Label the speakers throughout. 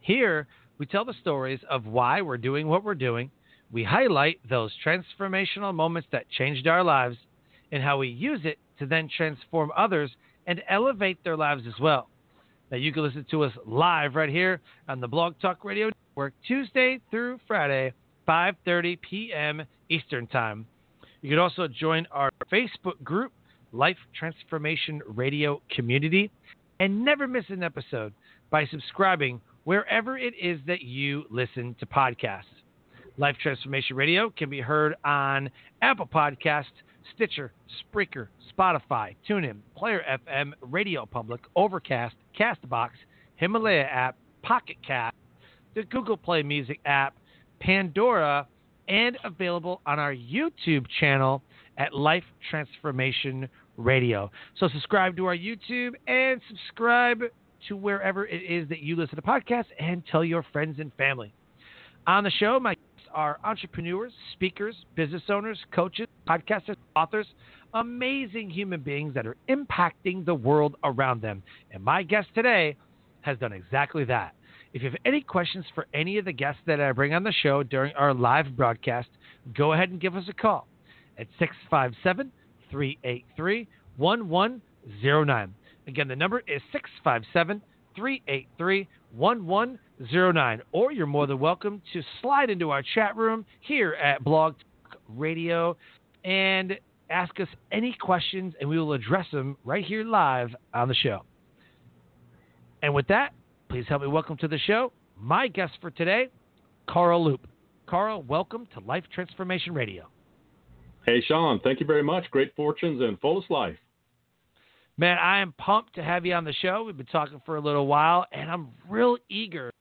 Speaker 1: Here, we tell the stories of why we're doing what we're doing. We highlight those transformational moments that changed our lives and how we use it to then transform others and elevate their lives as well. Now, you can listen to us live right here on the Blog Talk Radio Network Tuesday through Friday, 5:30 p.m. Eastern Time. You can also join our Facebook group Life Transformation Radio community and never miss an episode by subscribing wherever it is that you listen to podcasts. Life Transformation Radio can be heard on Apple Podcasts, Stitcher, Spreaker, Spotify, TuneIn, Player FM, Radio Public, Overcast, Castbox, Himalaya app, Pocket Cast, the Google Play Music app, Pandora, and available on our YouTube channel at Life Transformation Radio. So subscribe to our YouTube and subscribe to wherever it is that you listen to podcasts and tell your friends and family. On the show, my guests are entrepreneurs, speakers, business owners, coaches, podcasters, authors, amazing human beings that are impacting the world around them. And my guest today has done exactly that. If you have any questions for any of the guests that I bring on the show during our live broadcast, go ahead and give us a call at 657 383 1109. Again, the number is 657 383 1109. Or you're more than welcome to slide into our chat room here at Blog Talk Radio and ask us any questions, and we will address them right here live on the show. And with that, please help me welcome to the show my guest for today, Carl Loop. Carl, welcome to Life Transformation Radio.
Speaker 2: Hey, Sean, thank you very much. Great fortunes and fullest life.
Speaker 1: Man, I am pumped to have you on the show. We've been talking for a little while, and I'm real eager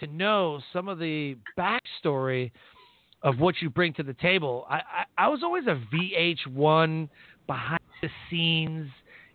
Speaker 1: to know some of the backstory of what you bring to the table. I, I, I was always a VH1 behind the scenes,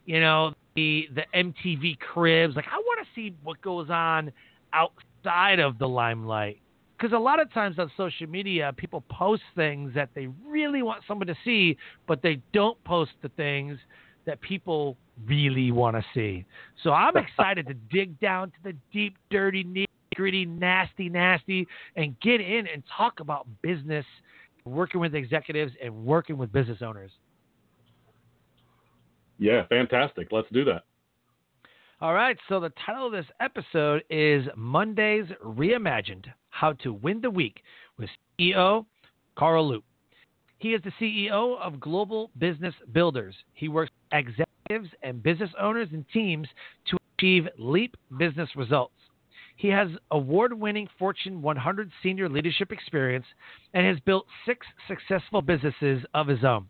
Speaker 1: you know, the the MTV cribs. Like I want to see what goes on outside of the limelight because a lot of times on social media, people post things that they really want someone to see, but they don't post the things that people really want to see. So I'm excited to dig down to the deep, dirty, nitty gritty, nasty, nasty, and get in and talk about business, working with executives, and working with business owners.
Speaker 2: Yeah, fantastic. Let's do that.
Speaker 1: All right, so the title of this episode is Mondays Reimagined How to Win the Week with CEO Carl Loop. He is the CEO of Global Business Builders. He works executives and business owners and teams to achieve leap business results. He has award winning Fortune 100 senior leadership experience and has built six successful businesses of his own.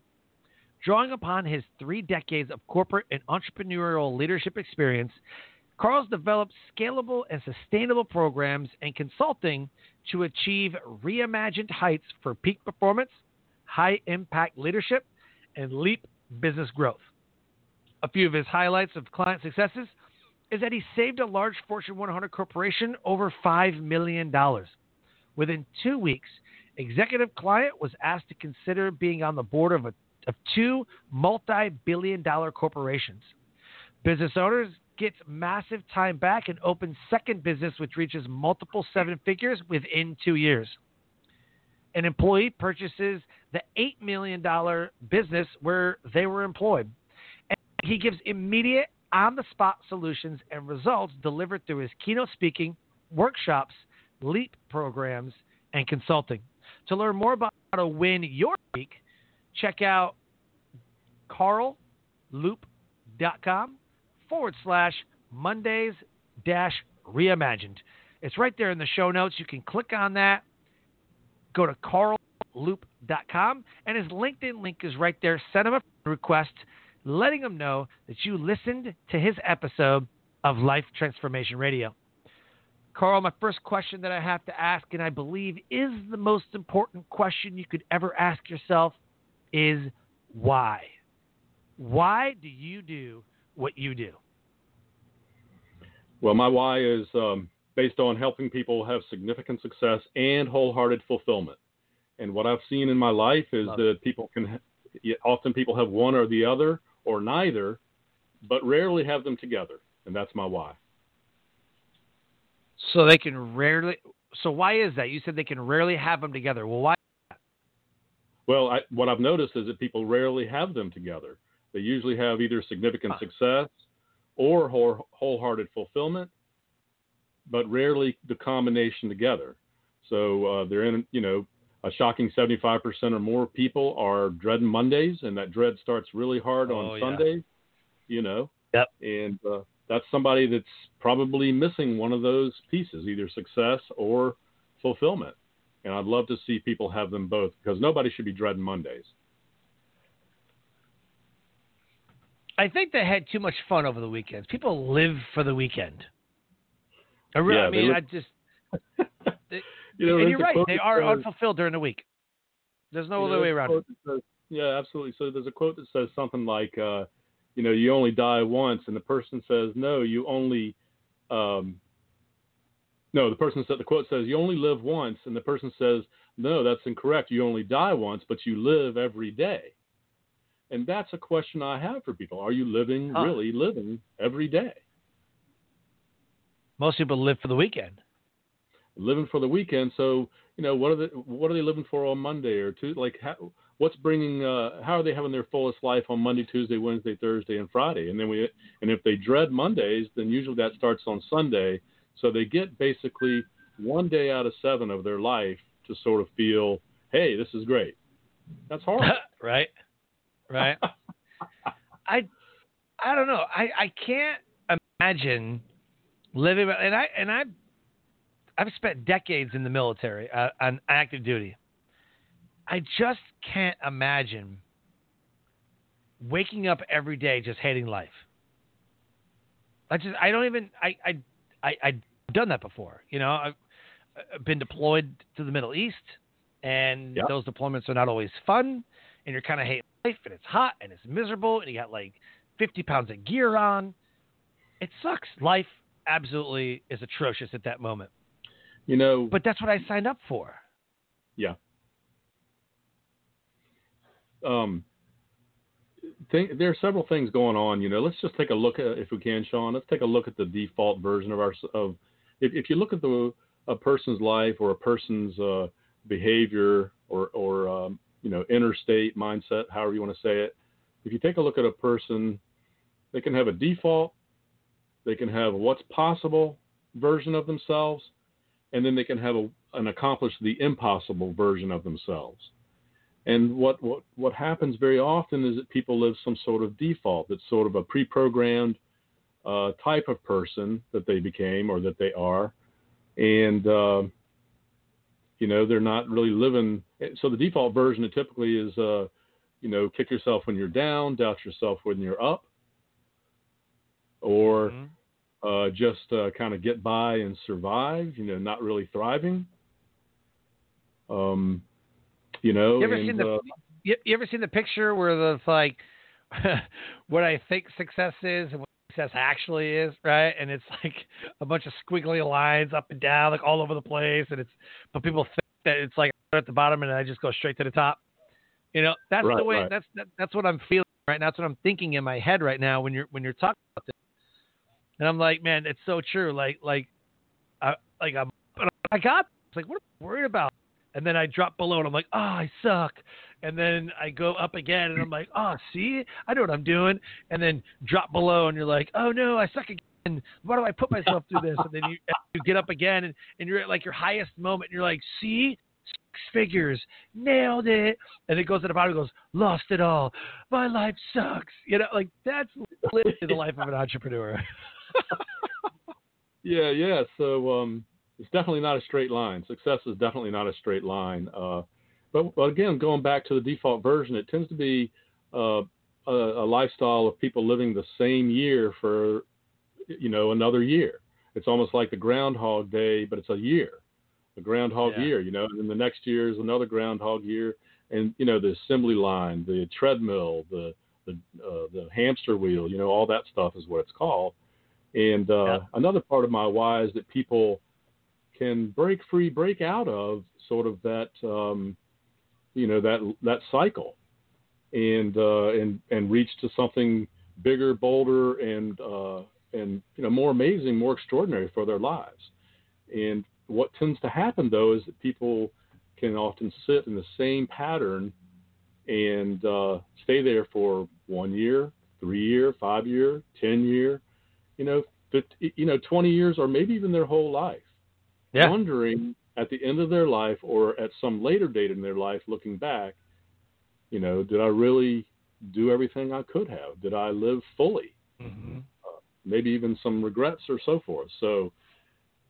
Speaker 1: Drawing upon his three decades of corporate and entrepreneurial leadership experience, Carl's developed scalable and sustainable programs and consulting to achieve reimagined heights for peak performance, high impact leadership, and leap business growth. A few of his highlights of client successes is that he saved a large Fortune 100 corporation over $5 million. Within two weeks, executive client was asked to consider being on the board of a of two multi billion dollar corporations. Business owners get massive time back and open second business, which reaches multiple seven figures within two years. An employee purchases the $8 million business where they were employed. He gives immediate on the spot solutions and results delivered through his keynote speaking, workshops, LEAP programs, and consulting. To learn more about how to win your week, check out carlloop.com forward slash Mondays dash reimagined. It's right there in the show notes. You can click on that, go to carlloop.com, and his LinkedIn link is right there. Send him a request letting him know that you listened to his episode of Life Transformation Radio. Carl, my first question that I have to ask, and I believe is the most important question you could ever ask yourself, is why? Why do you do what you do?
Speaker 2: Well, my why is um, based on helping people have significant success and wholehearted fulfillment. And what I've seen in my life is Love that it. people can often people have one or the other or neither, but rarely have them together, and that's my why.
Speaker 1: So they can rarely. So why is that? You said they can rarely have them together. Well, why?
Speaker 2: Well, I, what I've noticed is that people rarely have them together. They usually have either significant success or whole, wholehearted fulfillment, but rarely the combination together. So uh, they're in, you know, a shocking 75% or more people are dreading Mondays, and that dread starts really hard on
Speaker 1: oh,
Speaker 2: Sundays, you know.
Speaker 1: Yep.
Speaker 2: And uh, that's somebody that's probably missing one of those pieces, either success or fulfillment. And I'd love to see people have them both because nobody should be dreading Mondays.
Speaker 1: I think they had too much fun over the weekends. People live for the weekend. I, really,
Speaker 2: yeah,
Speaker 1: I mean,
Speaker 2: look,
Speaker 1: I just. They,
Speaker 2: you know,
Speaker 1: and you're right.
Speaker 2: They
Speaker 1: are
Speaker 2: says,
Speaker 1: unfulfilled during the week. There's no other way around it.
Speaker 2: Says, yeah, absolutely. So there's a quote that says something like, uh, you know, you only die once, and the person says, no, you only. Um, no, the person said the quote says you only live once, and the person says, no, that's incorrect. You only die once, but you live every day. And that's a question I have for people. Are you living,
Speaker 1: huh.
Speaker 2: really living every day?
Speaker 1: Most people live for the weekend.
Speaker 2: Living for the weekend. So, you know, what are they, what are they living for on Monday or Tuesday? Like, how, what's bringing, uh, how are they having their fullest life on Monday, Tuesday, Wednesday, Thursday, and Friday? And then we, and if they dread Mondays, then usually that starts on Sunday. So they get basically one day out of seven of their life to sort of feel, hey, this is great. That's hard.
Speaker 1: right right? I I don't know. I I can't imagine living and I and I I've spent decades in the military uh, on active duty. I just can't imagine waking up every day just hating life. I just I don't even I I I I've done that before. You know, I've, I've been deployed to the Middle East, and
Speaker 2: yep.
Speaker 1: those deployments are not always fun, and you're kind of hating life and it's hot and it's miserable and you got like 50 pounds of gear on. It sucks. Life absolutely is atrocious at that moment.
Speaker 2: You know,
Speaker 1: but that's what I signed up for.
Speaker 2: Yeah. Um, think, there are several things going on. You know, let's just take a look at, if we can, Sean. Let's take a look at the default version of our of. If, if you look at the a person's life or a person's uh, behavior or or um, you know, interstate mindset, however you want to say it. If you take a look at a person, they can have a default, they can have what's possible version of themselves, and then they can have a, an accomplish the impossible version of themselves. And what, what, what happens very often is that people live some sort of default that's sort of a pre programmed uh, type of person that they became or that they are. And uh, you know, they're not really living. So the default version typically is, uh, you know, kick yourself when you're down, doubt yourself when you're up, or mm-hmm. Uh, just uh, kind of get by and survive. You know, not really thriving. Um, you know,
Speaker 1: you ever
Speaker 2: and,
Speaker 1: seen the
Speaker 2: uh,
Speaker 1: you, you ever seen the picture where the like what I think success is and what success actually is, right? And it's like a bunch of squiggly lines up and down, like all over the place. And it's, but people think that it's like at the bottom and I just go straight to the top. You know, that's
Speaker 2: right,
Speaker 1: the way,
Speaker 2: right.
Speaker 1: that's, that, that's what I'm feeling right now. That's what I'm thinking in my head right now when you're, when you're talking about this. And I'm like, man, it's so true. Like, like, I, like I'm, I got, it's like, what am I worried about? And then I drop below and I'm like, oh, I suck and then I go up again, and I'm like, oh, see, I know what I'm doing, and then drop below, and you're like, oh no, I suck again. Why do I put myself through this? And then you you get up again, and, and you're at like your highest moment. And you're like, see, six figures, nailed it. And it goes to the bottom, goes, lost it all. My life sucks. You know, like that's literally the life of an entrepreneur.
Speaker 2: yeah, yeah. So um, it's definitely not a straight line. Success is definitely not a straight line. Uh, but, but again, going back to the default version, it tends to be uh, a, a, lifestyle of people living the same year for, you know, another year. It's almost like the Groundhog Day, but it's a year, a Groundhog yeah. year, you know, and then the next year is another Groundhog year. And, you know, the assembly line, the treadmill, the, the, uh, the hamster wheel, you know, all that stuff is what it's called. And uh, yeah. another part of my why is that people can break free, break out of sort of that, um, you know, that that cycle, and uh, and and reach to something bigger, bolder, and uh, and you know more amazing, more extraordinary for their lives. And what tends to happen though is that people can often sit in the same pattern and uh, stay there for one year, three year, five year, ten year, you know, 50, you know, 20 years, or maybe even their whole life, yeah. wondering at the end of their life or at some later date in their life, looking back, you know, did I really do everything I could have? Did I live fully? Mm-hmm. Uh, maybe even some regrets or so forth. So,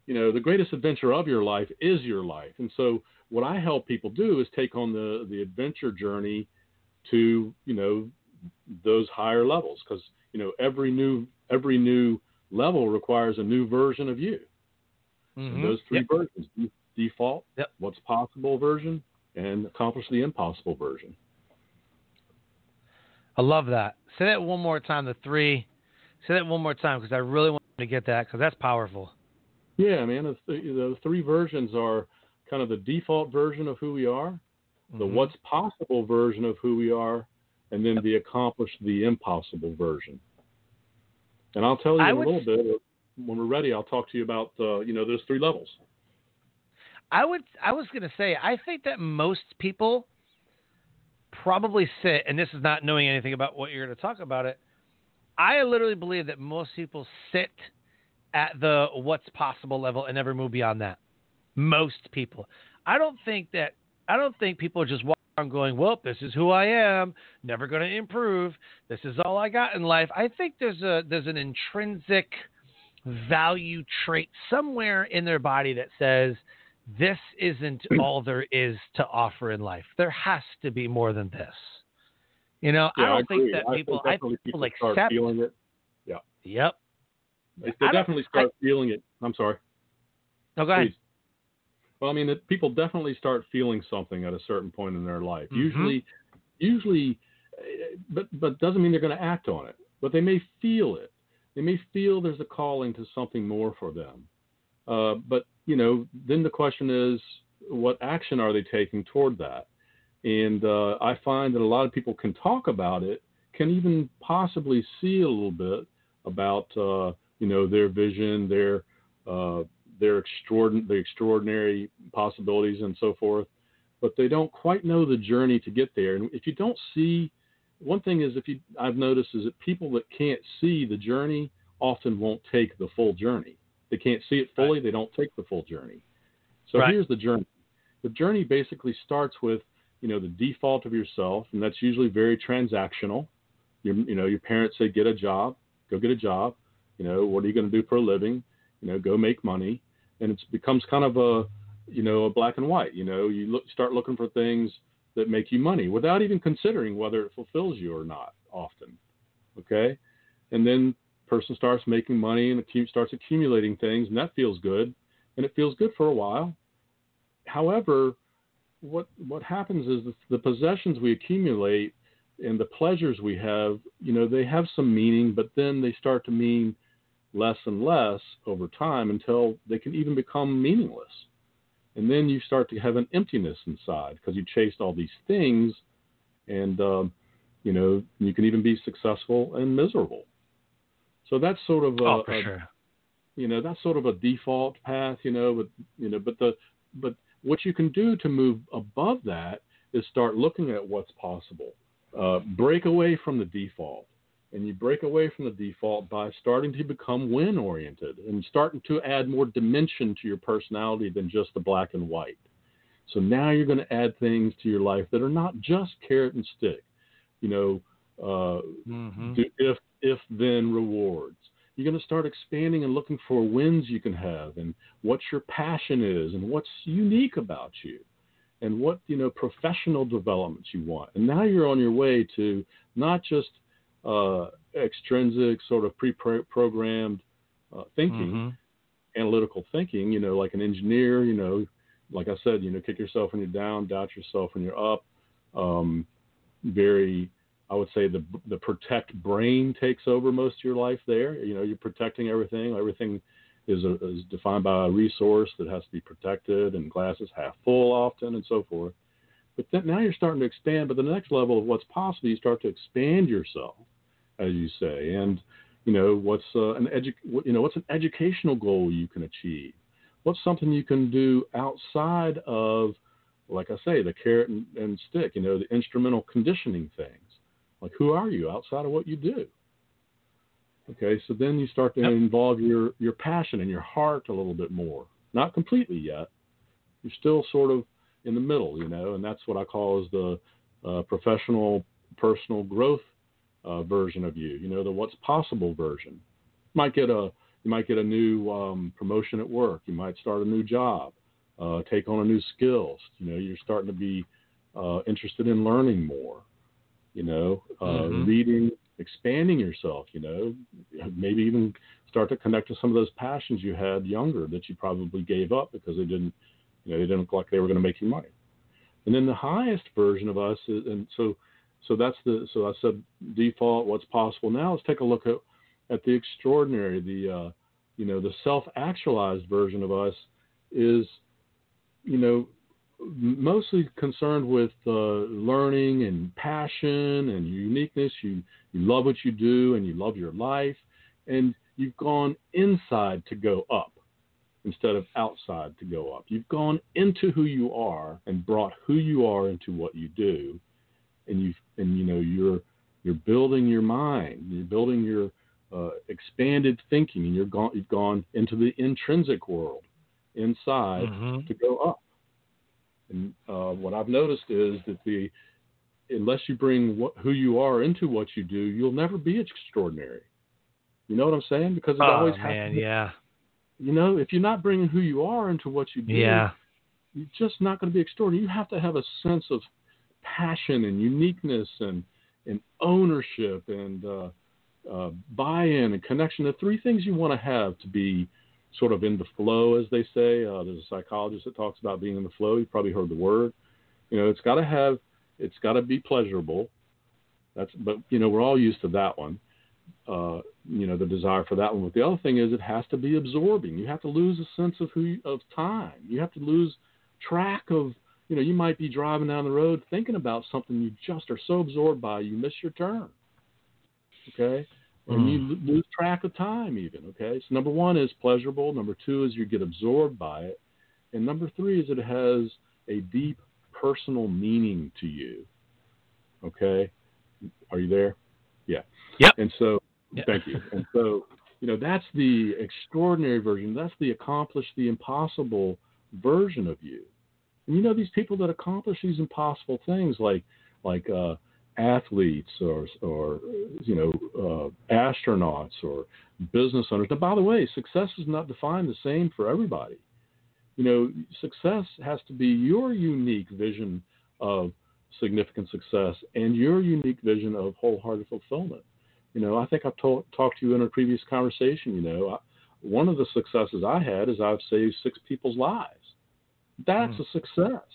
Speaker 2: you know, the greatest adventure of your life is your life. And so, what I help people do is take on the the adventure journey to, you know, those higher levels because you know every new every new level requires a new version of you. Mm-hmm. those three yep. versions: default, yep. what's possible version, and accomplish the impossible version.
Speaker 1: I love that. Say that one more time. The three. Say that one more time because I really want to get that because that's powerful.
Speaker 2: Yeah, man. The, the, three versions are kind of the default version of who we are, mm-hmm. the what's possible version of who we are, and then the accomplish the impossible version. And I'll tell you I would, a little bit when we're ready. I'll talk to you about uh, you know those three levels.
Speaker 1: I would. I was going to say. I think that most people probably sit, and this is not knowing anything about what you're going to talk about it. I literally believe that most people sit at the what's possible level and never move beyond that. Most people. I don't think that. I don't think people just walk I'm going, well, this is who I am, never going to improve. This is all I got in life. I think there's a there's an intrinsic value trait somewhere in their body that says this isn't all there is to offer in life. There has to be more than this. You know,
Speaker 2: yeah,
Speaker 1: I don't
Speaker 2: I
Speaker 1: think that people
Speaker 2: I
Speaker 1: think
Speaker 2: people,
Speaker 1: people
Speaker 2: accept feeling it. Yeah.
Speaker 1: Yep.
Speaker 2: They, they definitely start I, feeling it. I'm sorry.
Speaker 1: No, go ahead.
Speaker 2: Please. Well, I mean, it, people definitely start feeling something at a certain point in their life. Mm-hmm. Usually, usually, but but doesn't mean they're going to act on it. But they may feel it. They may feel there's a calling to something more for them. Uh, but you know, then the question is, what action are they taking toward that? And uh, I find that a lot of people can talk about it, can even possibly see a little bit about uh, you know their vision, their uh, their extraordinary, the extraordinary possibilities and so forth, but they don't quite know the journey to get there. And if you don't see, one thing is if you I've noticed is that people that can't see the journey often won't take the full journey. They can't see it fully, right. they don't take the full journey. So right. here's the journey. The journey basically starts with, you know, the default of yourself, and that's usually very transactional. Your, you know, your parents say, get a job, go get a job. You know, what are you going to do for a living? You know, go make money and it becomes kind of a you know a black and white. You know, you look, start looking for things that make you money without even considering whether it fulfills you or not. Often, okay, and then person starts making money and starts accumulating things, and that feels good, and it feels good for a while. However, what what happens is the, the possessions we accumulate and the pleasures we have, you know, they have some meaning, but then they start to mean less and less over time until they can even become meaningless. And then you start to have an emptiness inside because you chased all these things, and um, you know you can even be successful and miserable. So that's sort of a,
Speaker 1: oh, a, sure.
Speaker 2: you know that's sort of a default path, you know. But you know, but the but what you can do to move above that is start looking at what's possible. Uh, break away from the default and you break away from the default by starting to become win oriented and starting to add more dimension to your personality than just the black and white. So now you're going to add things to your life that are not just carrot and stick, you know, uh, mm-hmm. if if then rewards. You're going to start expanding and looking for wins you can have and what your passion is and what's unique about you and what you know professional developments you want. And now you're on your way to not just uh, extrinsic sort of pre-programmed uh, thinking, mm-hmm. analytical thinking. You know, like an engineer. You know, like I said, you know, kick yourself when you're down, doubt yourself when you're up. Um, very, I would say the the protect brain takes over most of your life. There, you know, you're protecting everything. Everything is a, is defined by a resource that has to be protected, and glass is half full often, and so forth. But then now you're starting to expand. But the next level of what's possible, you start to expand yourself as you say, and you know what's uh, an edu- you know what's an educational goal you can achieve. What's something you can do outside of, like I say, the carrot and, and stick. You know, the instrumental conditioning things. Like who are you outside of what you do? Okay, so then you start to yep. involve your your passion and your heart a little bit more. Not completely yet. You're still sort of in the middle, you know, and that's what I call as the uh, professional personal growth uh, version of you. You know, the what's possible version. You might get a you might get a new um, promotion at work. You might start a new job, uh, take on a new skills. You know, you're starting to be uh, interested in learning more. You know, uh, mm-hmm. reading, expanding yourself. You know, maybe even start to connect to some of those passions you had younger that you probably gave up because they didn't, you know, they didn't look like they were going to make you money. And then the highest version of us is, and so so that's the so I said default, what's possible. Now let's take a look at at the extraordinary, the uh, you know the self-actualized version of us is you know mostly concerned with uh, learning and passion and uniqueness. You you love what you do and you love your life, and you've gone inside to go up instead of outside to go up. You've gone into who you are and brought who you are into what you do, and you and you know you're you're building your mind, you're building your uh, expanded thinking, and you're gone you've gone into the intrinsic world inside mm-hmm. to go up. And uh, what I've noticed is that the unless you bring what, who you are into what you do, you'll never be extraordinary. You know what I'm saying? Because it
Speaker 1: oh,
Speaker 2: always
Speaker 1: man,
Speaker 2: to,
Speaker 1: yeah.
Speaker 2: You know, if you're not bringing who you are into what you do,
Speaker 1: yeah.
Speaker 2: you're just not going to be extraordinary. You have to have a sense of passion and uniqueness and and ownership and uh, uh, buy-in and connection. The three things you want to have to be sort of in the flow, as they say. Uh, there's a psychologist that talks about being in the flow. You've probably heard the word. You know, it's got to have, it's got to be pleasurable. That's, but you know, we're all used to that one. Uh, you know, the desire for that one. But the other thing is, it has to be absorbing. You have to lose a sense of who, of time. You have to lose track of you know, you might be driving down the road thinking about something you just are so absorbed by you miss your turn. Okay? And mm. you lose track of time even, okay? So number 1 is pleasurable, number 2 is you get absorbed by it, and number 3 is it has a deep personal meaning to you. Okay? Are you there? Yeah.
Speaker 1: Yep.
Speaker 2: And so thank you. And so, you know, that's the extraordinary version. That's the accomplish the impossible version of you. And you know these people that accomplish these impossible things, like like uh, athletes or or you know uh, astronauts or business owners. Now, by the way, success is not defined the same for everybody. You know, success has to be your unique vision of significant success and your unique vision of wholehearted fulfillment. You know, I think I've talked to you in a previous conversation. You know, I, one of the successes I had is I've saved six people's lives. That's mm. a success.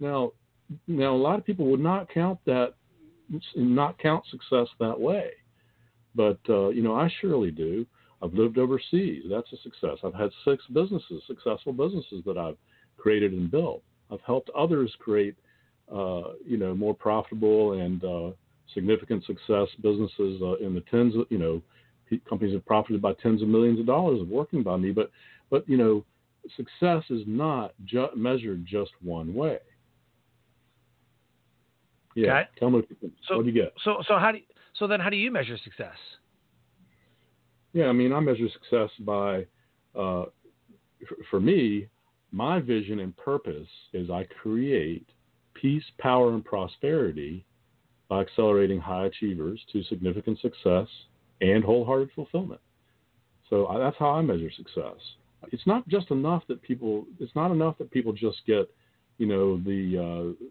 Speaker 2: Now, now a lot of people would not count that, not count success that way, but uh, you know I surely do. I've lived overseas. That's a success. I've had six businesses, successful businesses that I've created and built. I've helped others create, uh, you know, more profitable and uh, significant success businesses uh, in the tens of, you know, companies have profited by tens of millions of dollars of working by me. But, but you know, success is not ju- measured just one way. Yeah. Tell me what,
Speaker 1: so,
Speaker 2: what do you get?
Speaker 1: So, so how do you, So then, how do you measure success?
Speaker 2: Yeah, I mean, I measure success by, uh, for me, my vision and purpose is I create peace, power, and prosperity by accelerating high achievers to significant success and wholehearted fulfillment. So I, that's how I measure success. It's not just enough that people. It's not enough that people just get, you know, the, uh,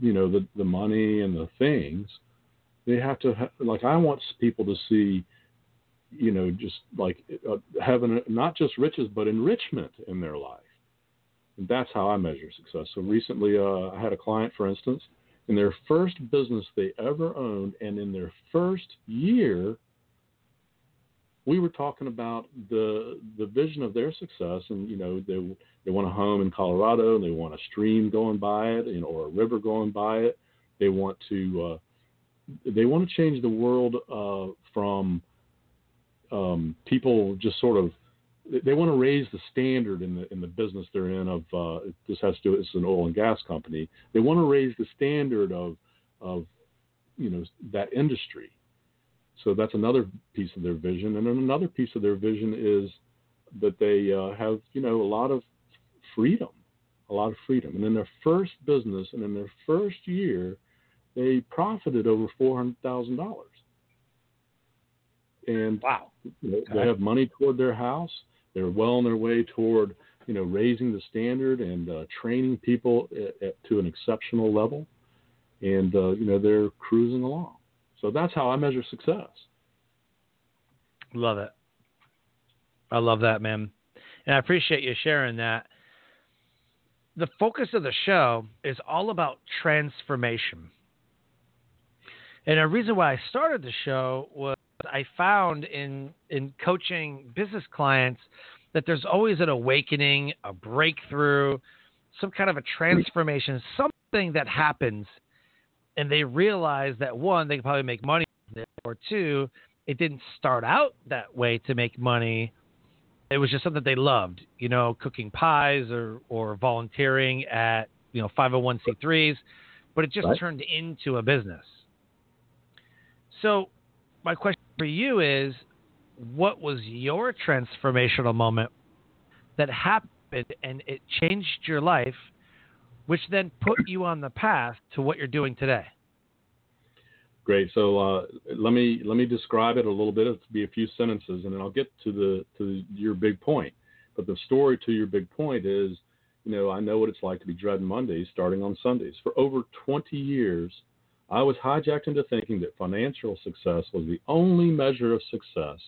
Speaker 2: you know, the the money and the things. They have to ha- like. I want people to see, you know, just like uh, having not just riches but enrichment in their life. And that's how I measure success. So recently, uh, I had a client, for instance, in their first business they ever owned, and in their first year, we were talking about the the vision of their success, and you know they they want a home in Colorado, and they want a stream going by it, know, or a river going by it. They want to uh, they want to change the world uh, from um, people just sort of they want to raise the standard in the in the business they're in. Of uh, this has to do it's an oil and gas company. They want to raise the standard of of you know that industry. So that's another piece of their vision, and then another piece of their vision is that they uh, have you know a lot of freedom, a lot of freedom. And in their first business and in their first year, they profited over four hundred thousand dollars. And
Speaker 1: wow,
Speaker 2: they have money toward their house they're well on their way toward you know raising the standard and uh, training people at, at, to an exceptional level, and uh, you know they're cruising along. So that's how I measure success.
Speaker 1: Love it. I love that, man, and I appreciate you sharing that. The focus of the show is all about transformation. And a reason why I started the show was I found in in coaching business clients that there's always an awakening, a breakthrough, some kind of a transformation, something that happens, and they realized that one, they could probably make money, or two, it didn't start out that way to make money. It was just something they loved, you know, cooking pies or or volunteering at you know 501c3s, but it just right. turned into a business. So, my question for you is what was your transformational moment that happened and it changed your life, which then put you on the path to what you're doing today?
Speaker 2: Great. So uh, let me let me describe it a little bit. It'll be a few sentences, and then I'll get to the to your big point. But the story to your big point is, you know, I know what it's like to be dreading Mondays starting on Sundays. For over 20 years, I was hijacked into thinking that financial success was the only measure of success,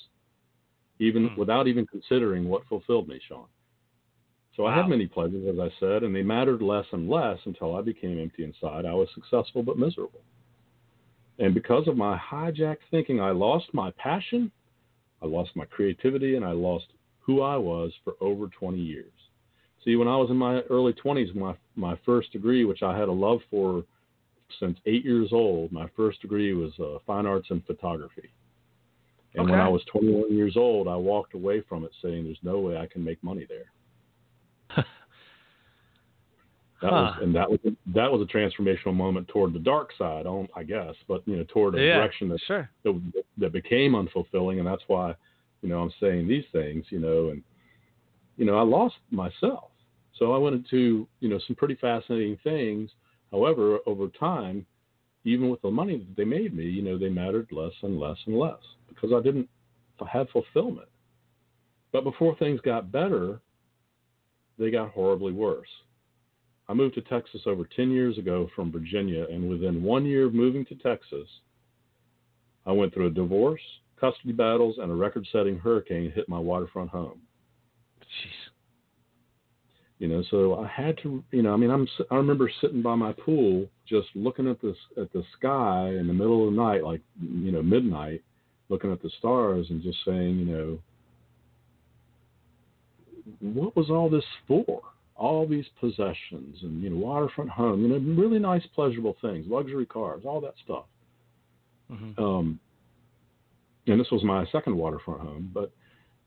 Speaker 2: even hmm. without even considering what fulfilled me, Sean. So wow. I had many pleasures, as I said, and they mattered less and less until I became empty inside. I was successful but miserable. And because of my hijacked thinking, I lost my passion, I lost my creativity, and I lost who I was for over 20 years. See, when I was in my early 20s, my my first degree, which I had a love for since eight years old. My first degree was uh, fine arts and photography. And okay. when I was 21 years old, I walked away from it saying, "There's no way I can make money there." that huh. was, and that was that was a transformational moment toward the dark side, I guess, but you know, toward a
Speaker 1: yeah,
Speaker 2: direction that,
Speaker 1: sure.
Speaker 2: that that became unfulfilling, and that's why, you know, I'm saying these things, you know, and you know, I lost myself. So I went into you know some pretty fascinating things However, over time, even with the money that they made me, you know, they mattered less and less and less because I didn't have fulfillment. But before things got better, they got horribly worse. I moved to Texas over 10 years ago from Virginia, and within one year of moving to Texas, I went through a divorce, custody battles, and a record setting hurricane hit my waterfront home.
Speaker 1: Jeez.
Speaker 2: You know, so I had to, you know, I mean, I'm, I remember sitting by my pool, just looking at this, at the sky in the middle of the night, like, you know, midnight, looking at the stars and just saying, you know, what was all this for? All these possessions and, you know, waterfront home, you know, really nice, pleasurable things, luxury cars, all that stuff. Mm-hmm. Um, and this was my second waterfront home, but,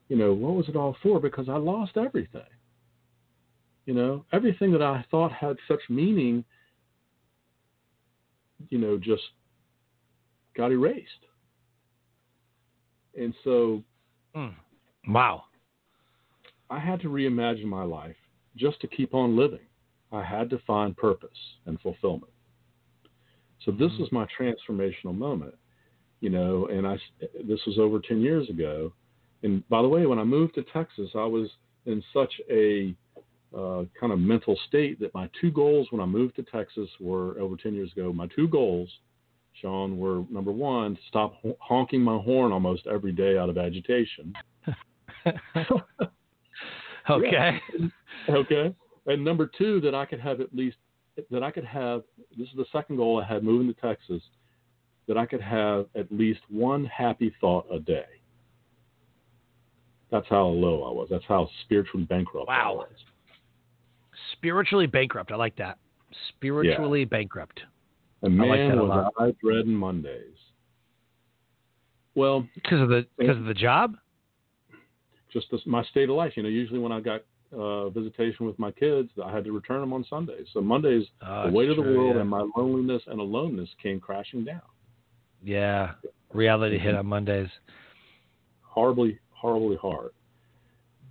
Speaker 2: you know, what was it all for? Because I lost everything. You know, everything that I thought had such meaning, you know, just got erased. And so
Speaker 1: Mm. Wow.
Speaker 2: I had to reimagine my life just to keep on living. I had to find purpose and fulfillment. So this was my transformational moment, you know, and I this was over 10 years ago. And by the way, when I moved to Texas, I was in such a uh, kind of mental state that my two goals when I moved to Texas were over 10 years ago. My two goals, Sean, were number one, stop honking my horn almost every day out of agitation.
Speaker 1: okay.
Speaker 2: Okay. And number two, that I could have at least that I could have. This is the second goal I had moving to Texas. That I could have at least one happy thought a day. That's how low I was. That's how spiritually bankrupt I
Speaker 1: Wow.
Speaker 2: was.
Speaker 1: Spiritually bankrupt. I like that. Spiritually bankrupt.
Speaker 2: And
Speaker 1: I like
Speaker 2: man,
Speaker 1: that a
Speaker 2: was
Speaker 1: lot.
Speaker 2: I dreading Mondays. Well,
Speaker 1: Because of the because of the job.
Speaker 2: Just this, my state of life. You know, usually when I got uh, visitation with my kids, I had to return them on Sundays. So Mondays,
Speaker 1: Oh,
Speaker 2: the weight of the world
Speaker 1: yeah.
Speaker 2: and my loneliness and aloneness came crashing down.
Speaker 1: Yeah. Reality hit
Speaker 2: Mm-hmm.
Speaker 1: on Mondays.
Speaker 2: horribly, horribly hard.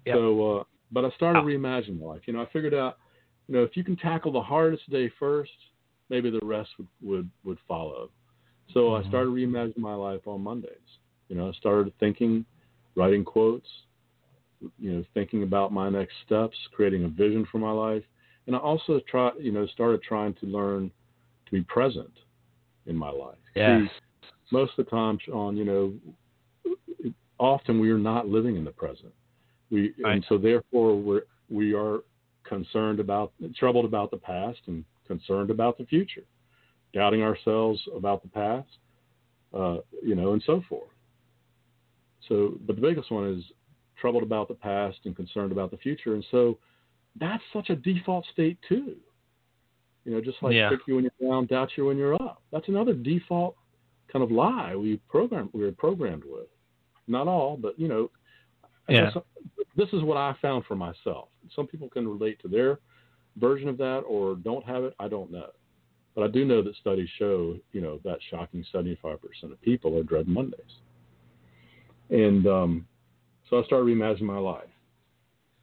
Speaker 1: Yep.
Speaker 2: So, uh, but I started
Speaker 1: Oh.
Speaker 2: reimagining life. You know, I figured out, you know, if you can tackle the hardest day first, maybe the rest would would, would follow. So
Speaker 1: Mhm.
Speaker 2: I started reimagining my life on Mondays. You know, I started thinking, writing quotes, you know, thinking about my next steps, creating a vision for my life, and I also try, you know, started trying to learn to be present in my life.
Speaker 1: Yes.
Speaker 2: See, most of the time, Sean, you know, often we are not living in the present. We
Speaker 1: Right.
Speaker 2: and so therefore we're we are concerned about troubled about the past and concerned about the future, doubting ourselves about the past, uh, you know, and so forth. So, but the biggest one is troubled about the past and concerned about the future, and so that's such a default state too. You know, just like
Speaker 1: Yeah.
Speaker 2: trick you when you're down, doubt you when you're up. That's another default kind of lie we program we were programmed with. Not all, but you know,
Speaker 1: Yeah.
Speaker 2: this is what I found for myself. Some people can relate to their version of that or don't have it. I don't know, but I do know that studies show you know that shocking 75% of people are dread Mondays. And um, so I started reimagining my life.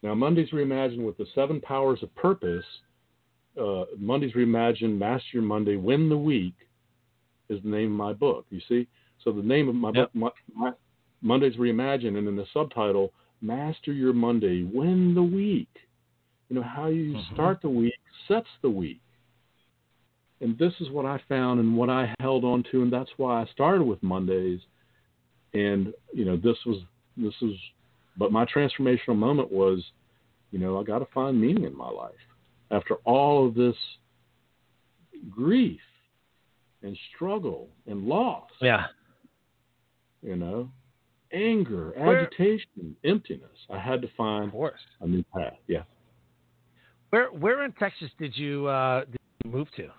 Speaker 2: Now Mondays reimagined with the seven powers of purpose. Uh, Mondays reimagined, Master Your Monday, Win the Week is the name of my book. You see, so the name of my
Speaker 1: Yep.
Speaker 2: book, my, my, Mondays Reimagined, and in the subtitle, Master Your Monday, Win the Week. You know how you
Speaker 1: Mhm.
Speaker 2: start the week sets the week. And this is what I found and what I held on to, and that's why I started with Mondays. And you know, this was this is, but my transformational moment was, you know, I got to find meaning in my life after all of this grief and struggle and loss.
Speaker 1: Yeah.
Speaker 2: You know, anger,
Speaker 1: Where-
Speaker 2: agitation, emptiness. I had to find a new path. Yeah.
Speaker 1: Where where in Texas did you uh did you move to?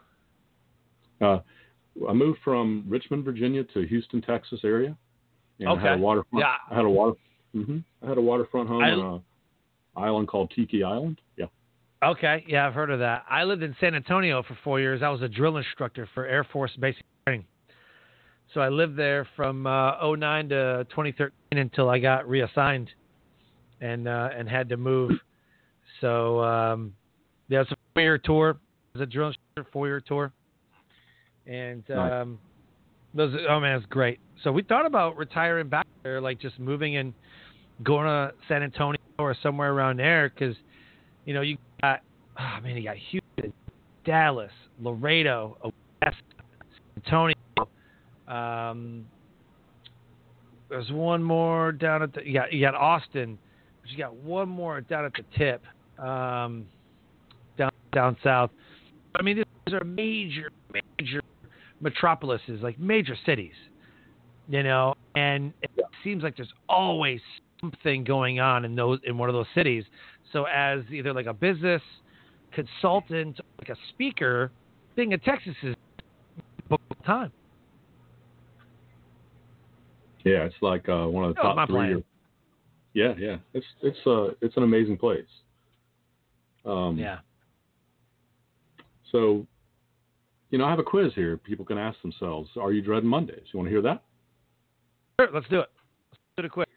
Speaker 2: Uh, I moved from Richmond, Virginia, to Houston, Texas area. And I had a
Speaker 1: Okay.
Speaker 2: waterfront.
Speaker 1: Yeah.
Speaker 2: I had a water. Mm-hmm, I had a waterfront home
Speaker 1: I-
Speaker 2: on a island called Tiki Island. Yeah.
Speaker 1: Okay, yeah, I've heard of that. I lived in San Antonio for four years. I was a drill instructor for Air Force basic training. So I lived there from uh, 09 to 2013 until I got reassigned and uh, and had to move. So um, yeah, it's a four year tour. It was a drill instructor four year tour, and
Speaker 2: Nice.
Speaker 1: Those oh man, it's great. So we thought about retiring back there, like just moving and going to San Antonio or somewhere around there, because you know you got oh man, you got Houston, Dallas, Laredo, West, San Antonio. Um, there's one more down at the you got you got Austin, but you got one more down at the tip, um, down down south. I mean, these are major metropolises, like major cities, you know, and it seems like there's always something going on in those in one of those cities. So as either like a business consultant, like a speaker, being in Texas is book time.
Speaker 2: Yeah, it's like uh, one of the
Speaker 1: Oh,
Speaker 2: top three. or- Yeah, yeah, it's it's uh it's an amazing place. Um,
Speaker 1: Yeah.
Speaker 2: So you know, I have a quiz here. People can ask themselves, "Are you dreading Mondays?" You want to hear that?
Speaker 1: Sure, let's do it. Let's do it quick.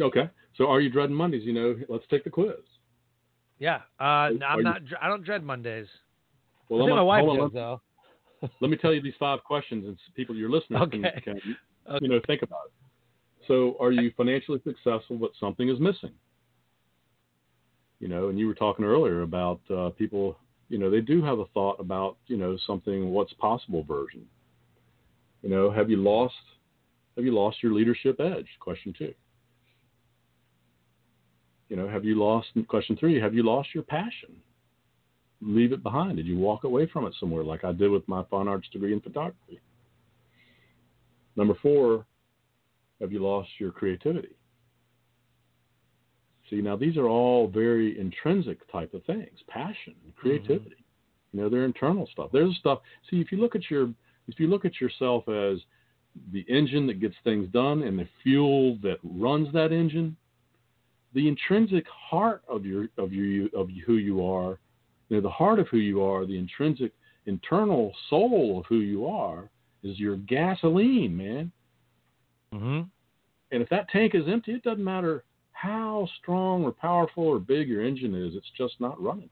Speaker 2: Okay. So, are you dreading Mondays? You know, let's take the quiz.
Speaker 1: Yeah. Uh,
Speaker 2: Are
Speaker 1: I'm
Speaker 2: you-
Speaker 1: not. I don't dread Mondays.
Speaker 2: Well,
Speaker 1: I think
Speaker 2: I'm-
Speaker 1: my wife
Speaker 2: on,
Speaker 1: does though.
Speaker 2: let, me tell you these five questions, and people, your listeners,
Speaker 1: Okay.
Speaker 2: can, can
Speaker 1: Okay.
Speaker 2: you know think about it. So, are you financially successful, but something is missing? You know, and you were talking earlier about uh, people. You know, they do have a thought about you know something. What's possible version? You know, have you lost? Have you lost your leadership edge? Question two. You know, have you lost? Question three. Have you lost your passion? Leave it behind. Did you walk away from it somewhere, like I did with my fine arts degree in photography? Number four, have you lost your creativity? See, now these are all very intrinsic type of things passion, creativity. You know, they're internal stuff. There's stuff. See, if you look at your, if you look at yourself as the engine that gets things done and the fuel that runs that engine, the intrinsic heart of your of your of who you are, you know, the heart of who you are, the intrinsic internal soul of who you are is your gasoline, man.
Speaker 1: Mm-hmm.
Speaker 2: And if that tank is empty, it doesn't matter how strong or powerful or big your engine is, it's just not running,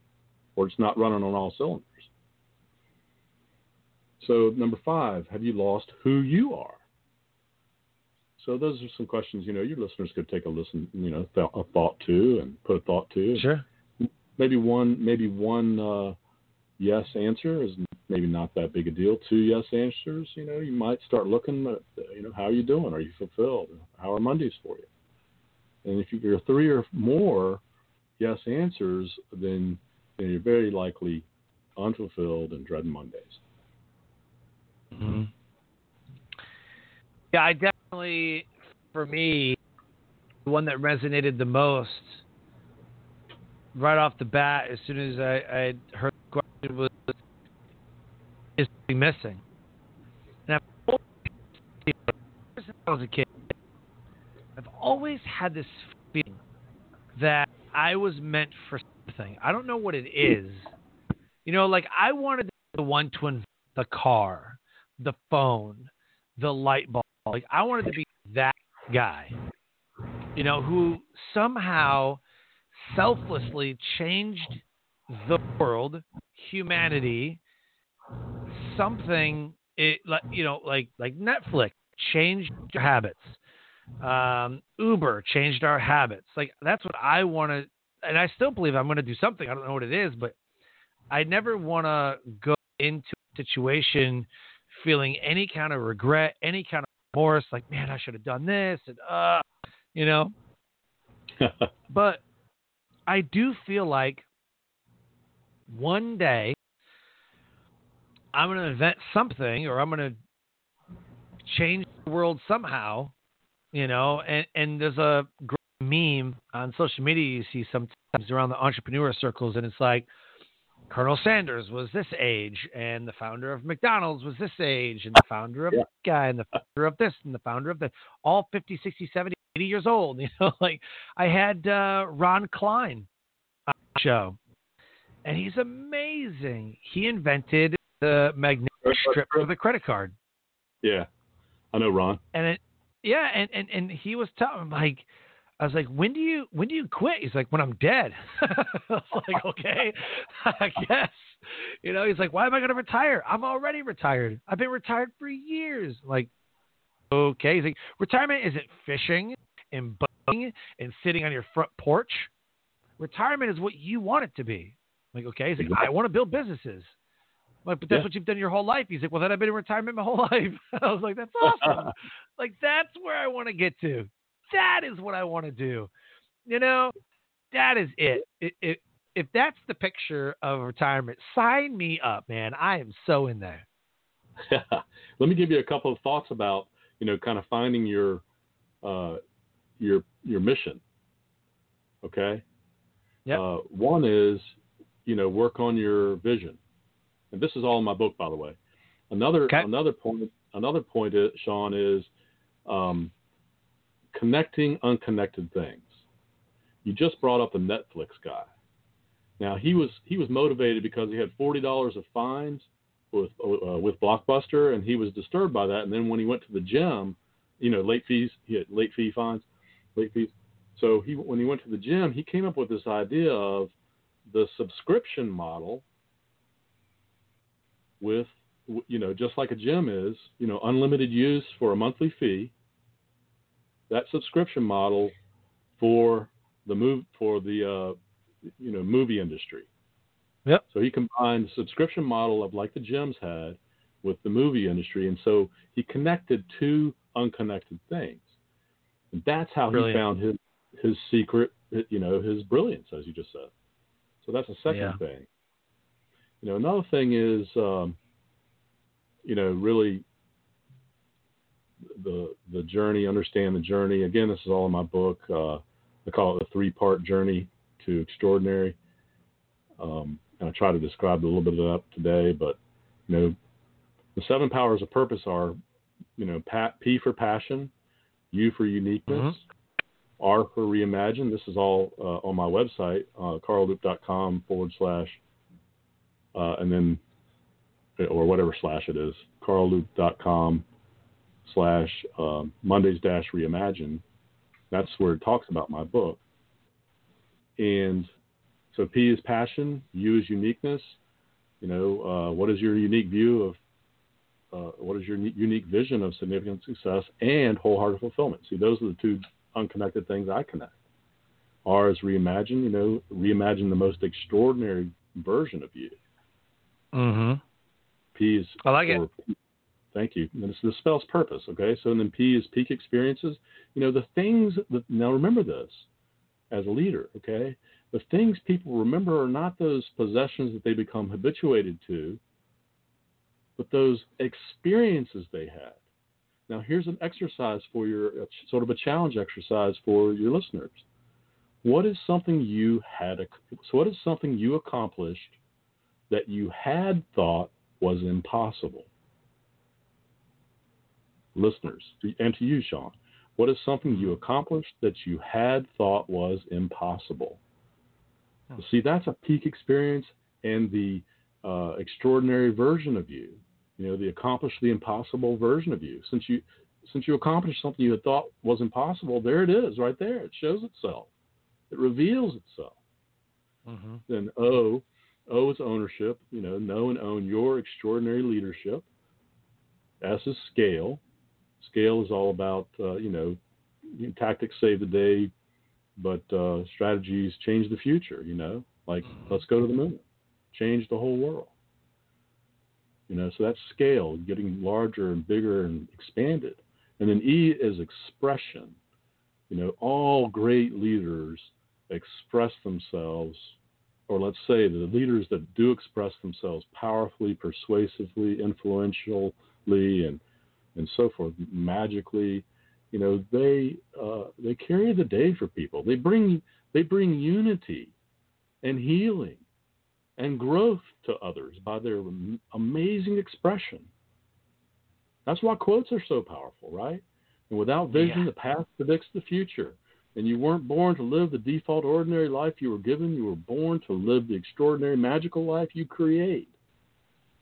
Speaker 2: or it's not running on all cylinders. So, number five, have you lost who you are? So, those are some questions, you know, your listeners could take a listen, you know, th- a thought to and put a thought to.
Speaker 1: Sure.
Speaker 2: Maybe one, maybe one uh, yes answer is maybe not that big a deal. Two yes answers, you know, you might start looking at, you know, how are you doing? Are you fulfilled? How are Mondays for you? And if you get three or more yes answers, then, you're very likely unfulfilled and dreading Mondays.
Speaker 1: hmm Yeah, I definitely, for me, the one that resonated the most right off the bat, as soon as I, I heard the question, was is missing. And I was a kid, always had this feeling that I was meant for something. I don't know what it is. You know, like I wanted the one to invent the car, the phone, the light bulb. Like I wanted to be that guy, you know, who somehow selflessly changed the world, humanity, something it like you know like like Netflix changed our habits. Um, Uber changed our habits. Like that's what I want to, and I still believe I'm going to do something. I don't know what it is, but I never want to go into a situation feeling any kind of regret, any kind of remorse. Like, man, I should have done this, and uh, you know. But I do feel like one day I'm going to invent something or I'm going to change the world somehow, you know, and, and there's a great meme on social media you see sometimes around the entrepreneur circles, and it's like, Colonel Sanders was this age, and the founder of McDonald's was this age, and the founder of
Speaker 2: Yeah.
Speaker 1: that guy, and the founder of this, and the founder of that, all 50, 60, 70, 80 years old. You know, like I had uh, Ron Klein on the show, and he's amazing. He invented the magnetic strip for the credit card,
Speaker 2: yeah, I know, Ron.
Speaker 1: and it, yeah, and and and he was telling like. I was like, when do you when do you quit? He's like, when I'm dead. I was like, okay, I guess. You know, he's like, why am I going to retire? I'm already retired. I've been retired for years. I'm like, okay. He's like, retirement isn't fishing and boating and sitting on your front porch. Retirement is what you want it to be. I'm like, okay. He's like, I want to build businesses. I'm like, but that's
Speaker 2: Yeah.
Speaker 1: what you've done your whole life. He's like, well, then I've been in retirement my whole life. I was like, that's awesome. like, that's where I want to get to. That is what I want to do. You know, that is it. It, it. If that's the picture of retirement, sign me up, man. I am so in there.
Speaker 2: Let me give you a couple of thoughts about you know kind of finding your uh, your your mission. Okay.
Speaker 1: Yep.
Speaker 2: Uh, one is you know work on your vision, and this is all in my book, by the way. Another
Speaker 1: Okay.
Speaker 2: another point another point, is, Sean, is um, connecting unconnected things. You just brought up the Netflix guy. Now he was he was motivated because he had forty dollars of fines. with uh, with Blockbuster, and he was disturbed by that. And then when he went to the gym, you know, late fees, he had late fee fines, late fees. So he when he went to the gym, he came up with this idea of the subscription model with you know just like a gym is, you know, unlimited use for a monthly fee. That subscription model for the move for the uh, you know movie industry.
Speaker 1: Yep.
Speaker 2: So he combined the subscription model of like the gyms had with the movie industry, and so he connected two unconnected things. And that's how
Speaker 1: Brilliant.
Speaker 2: he found his his secret, you know, his brilliance, as you just said. So that's the second
Speaker 1: Yeah.
Speaker 2: thing. You know, another thing is, um, you know, really the the journey, understand the journey. Again, this is all in my book. Uh, I call it a three part journey to extraordinary. Um, and I try to describe a little bit of that today, but you know, the seven powers of purpose are, you know, P for passion, U for uniqueness, R for reimagine. This is all uh, on my website, uh, carlloop.com forward slash, uh, and then, or whatever slash it is, carlloop.com slash um, Mondays dash reimagine. That's where it talks about my book. And so P is passion, U is uniqueness. You know, uh, what is your unique view of, uh, what is your unique vision of significant success and wholehearted fulfillment? See, those are the two unconnected things I connect. R is reimagine, you know, reimagine the most extraordinary version of you.
Speaker 1: Mm-hmm.
Speaker 2: P is
Speaker 1: I like it.
Speaker 2: Thank you. And this, spells purpose. Okay, so then P is peak experiences. You know the things. That, now remember this, as a leader. Okay, the things people remember are not those possessions that they become habituated to, but those experiences they had. Now here's an exercise for your sort of a challenge exercise for your listeners. What is something you had? So what is something you accomplished that you had thought was impossible? listeners, and to you, Sean, what is something you accomplished that you had thought was impossible?
Speaker 1: Hmm.
Speaker 2: See, that's a peak experience and the uh, extraordinary version of you. You know, the accomplished the impossible version of you. Since you since you accomplished something you had thought was impossible, there it is, right there. It shows itself. It reveals itself.
Speaker 1: Mm-hmm.
Speaker 2: Then O, O is ownership. You know, know and own your extraordinary leadership. S is scale. Scale is all about uh, you know tactics save the day, but uh, strategies change the future. You know, like let's go to the moon, change the whole world. You know, so that's scale, getting larger and bigger and expanded. And then E is expression. You know, all great leaders express themselves, or let's say the leaders that do express themselves powerfully, persuasively, influentially, and and so forth, magically, you know, they uh, they carry the day for people. They bring they bring unity and healing and growth to others by their amazing expression. That's why quotes are so powerful, right? And without vision,
Speaker 1: Yeah.
Speaker 2: the past predicts the future. And you weren't born to live the default ordinary life you were given. You were born to live the extraordinary magical life you create.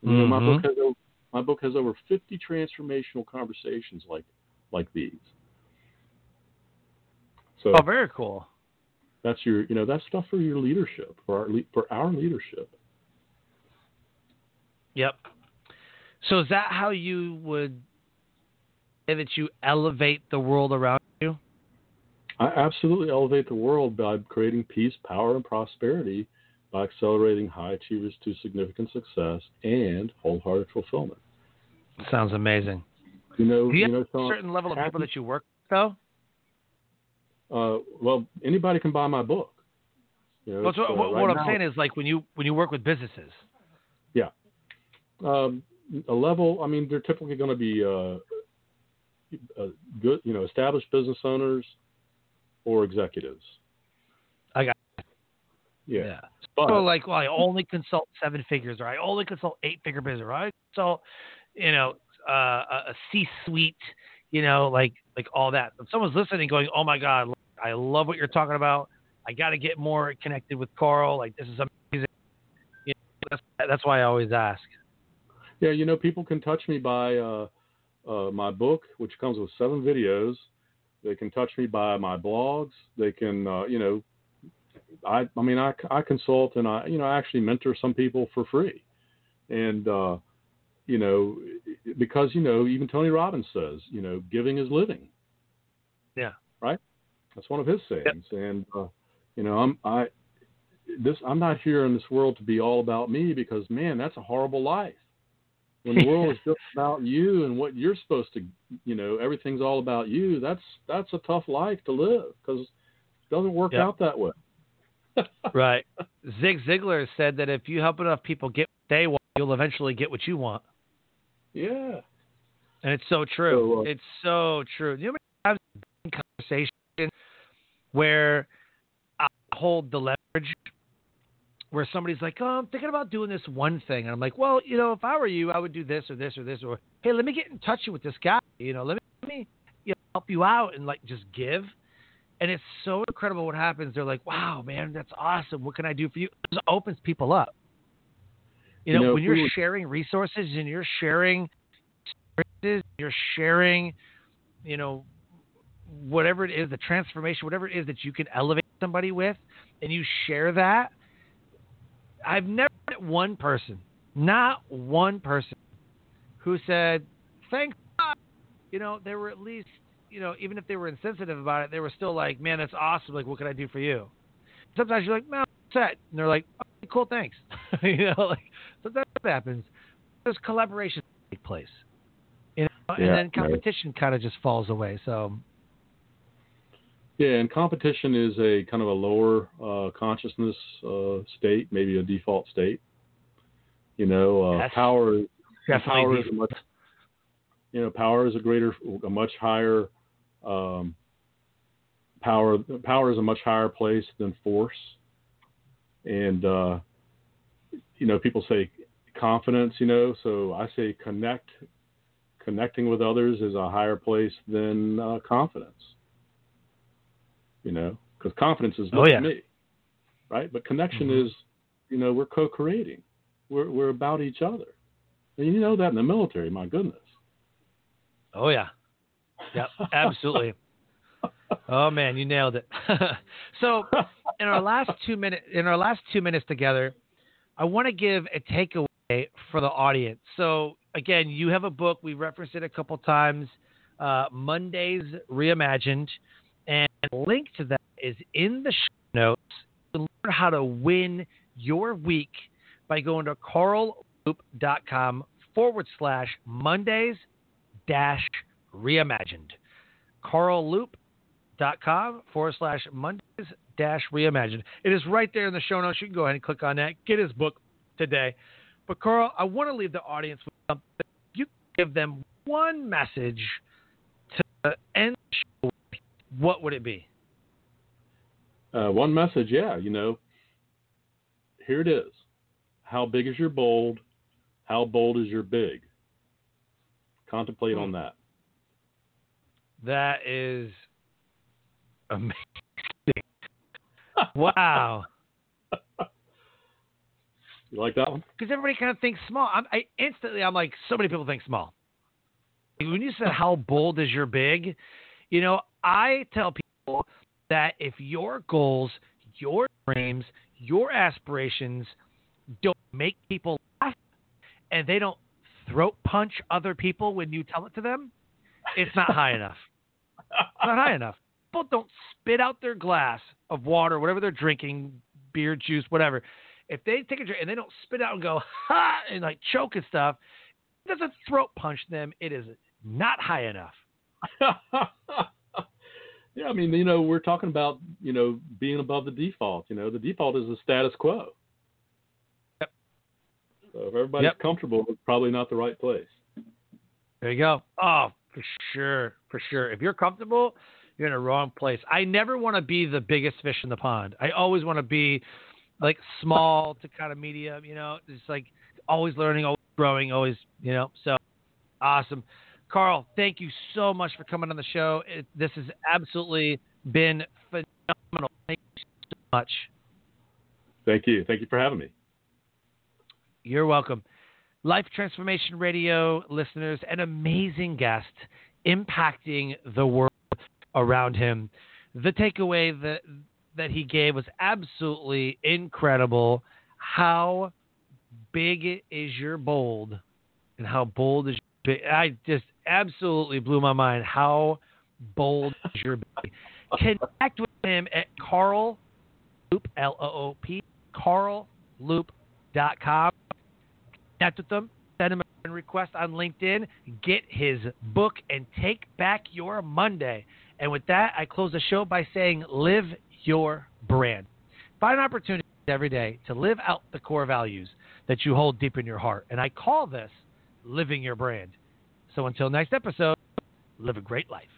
Speaker 2: And, you know, my book mm-hmm. has over, my book has over 50 transformational conversations like like these. So
Speaker 1: Oh, very cool.
Speaker 2: that's your you know that's stuff for your leadership for our for our leadership.
Speaker 1: Yep. So is that how you would say that you elevate the world around you?
Speaker 2: I absolutely elevate the world by creating peace, power, and prosperity by accelerating high achievers to significant success and wholehearted fulfillment.
Speaker 1: Sounds amazing.
Speaker 2: You know,
Speaker 1: Do you,
Speaker 2: you know,
Speaker 1: have a certain level of
Speaker 2: happy-
Speaker 1: people that you work with, though?
Speaker 2: uh, well, anybody can buy my book. You know,
Speaker 1: Well, so
Speaker 2: uh,
Speaker 1: what,
Speaker 2: right
Speaker 1: what I'm saying is, like when you when you work with businesses.
Speaker 2: um, a level. I mean, they're typically going to be uh, uh, good, you know, established business owners or executives.
Speaker 1: I got-
Speaker 2: Yeah, but
Speaker 1: So like, well, I only consult seven figures, or I only consult eight figure business, or I consult, you know, uh, a a C-suite, you know, like like all that. If someone's listening, going, "Oh my God, I love what you're talking about. I got to get more connected with Carl. Like this is amazing." You know, that's, that's why I always ask.
Speaker 2: Yeah, you know, people can touch me by uh, uh, my book, which comes with seven videos. They can touch me by my blogs. They can, uh, you know, I, I mean, I, I consult and I, you know, I actually mentor some people for free. And, uh, you know, because, you know, even Tony Robbins says, you know, giving is living.
Speaker 1: Yeah.
Speaker 2: Right. That's one of his sayings. Yep. And, uh, you know, I'm, I, this, I'm not here in this world to be all about me because man, that's a horrible life. When the world is just about you and what you're supposed to, you know, everything's all about you. That's, that's a tough life to live because it doesn't work yep. out that way.
Speaker 1: right. Zig Ziglar said that if you help enough people get what they want, you'll eventually get what you want.
Speaker 2: Yeah.
Speaker 1: And it's so true. So, uh, it's so true. You know, have conversation where I hold the leverage where somebody's like, "Oh, I'm thinking about doing this one thing," and I'm like, "Well, you know, if I were you, I would do this or this or this or hey, let me get in touch with this guy. You know, let me, let me you know, help you out and like just give." And it's so incredible what happens. They're like, "Wow, man, that's awesome. What can I do for you?" It opens people up. You know, you know when you're sharing resources and you're sharing experiences, you're sharing, you know, whatever it is, the transformation, whatever it is that you can elevate somebody with, and you share that. I've never met one person, not one person, who said, "Thanks." You know, they were at least you know, even if they were insensitive about it, they were still like, man, that's awesome. Like, what can I do for you? Sometimes you're like, man, set. And they're like, okay, cool, thanks. you know, like, so that happens. There's collaboration take place. You know, yeah, and then competition right. kind of just falls away. So.
Speaker 2: Yeah, and competition is a kind of a lower uh, consciousness uh, state, maybe a default state. You know, uh, power, power is much, you know, power is a greater, a much higher um, power power is a much higher place than force, and uh, you know people say confidence. You know, so I say connect. Connecting with others is a higher place than uh, confidence. You know, because confidence is oh, yeah. me, right? But connection mm-hmm. is, you know, we're co-creating. We're we're about each other, and you know that in the military. My goodness.
Speaker 1: Oh yeah, yeah, absolutely. oh man, you nailed it. so, in our last two minutes, in our last two minutes together, I want to give a takeaway for the audience. So, again, you have a book. We referenced it a couple times. Uh, Mondays Reimagined, and link to that is in the show notes. To learn how to win your week by going to carlloop.com forward slash Mondays dash reimagined. carlloop.com forward slash Mondays dash reimagined. It is right there in the show notes. You can go ahead and click on that. Get his book today. But Carl, I want to leave the audience with something. You give them one message to end. What would it be?
Speaker 2: Uh, one message, yeah. You know, here it is. How big is your bold? How bold is your big? Contemplate on hmm. that.
Speaker 1: That is amazing. wow.
Speaker 2: You like that one?
Speaker 1: Because everybody kind of thinks small. I'm, I instantly, I'm like, so many people think small. When you said how bold is your big, you know, I tell people that if your goals, your dreams, your aspirations don't make people laugh and they don't throat punch other people when you tell it to them, it's not high enough It's not high enough. People don't spit out their glass of water, whatever they're drinking, beer, juice, whatever. If they take a drink and they don't spit out and go ha and like choke and stuff, it doesn't throat punch them. It is not high enough.
Speaker 2: yeah, I mean, you know, we're talking about you know being above the default. You know, the default is the status quo.
Speaker 1: Yep.
Speaker 2: So if everybody's yep. comfortable, it's probably not the right place.
Speaker 1: There you go. Oh, for sure, for sure. If you're comfortable, you're in a wrong place. I never want to be the biggest fish in the pond. I always want to be like small to kind of medium, you know, just like always learning, always growing, always, you know. So awesome. Carl, thank you so much for coming on the show. It, this has absolutely been phenomenal. Thank you so much.
Speaker 2: Thank you. Thank you for having me.
Speaker 1: You're welcome. Life Transformation Radio listeners, an amazing guest impacting the world around him. The takeaway that that he gave was absolutely incredible. How big is your bold, and how bold is your big? I just absolutely blew my mind. How bold is your big? Connect with him at Carl Loop L O O P Carl carlloop.com. Connect with them. Send him a request on LinkedIn. Get his book and take back your Monday. And with that, I close the show by saying, live your brand. Find an opportunity every day to live out the core values that you hold deep in your heart. And I call this living your brand. So until next episode, live a great life.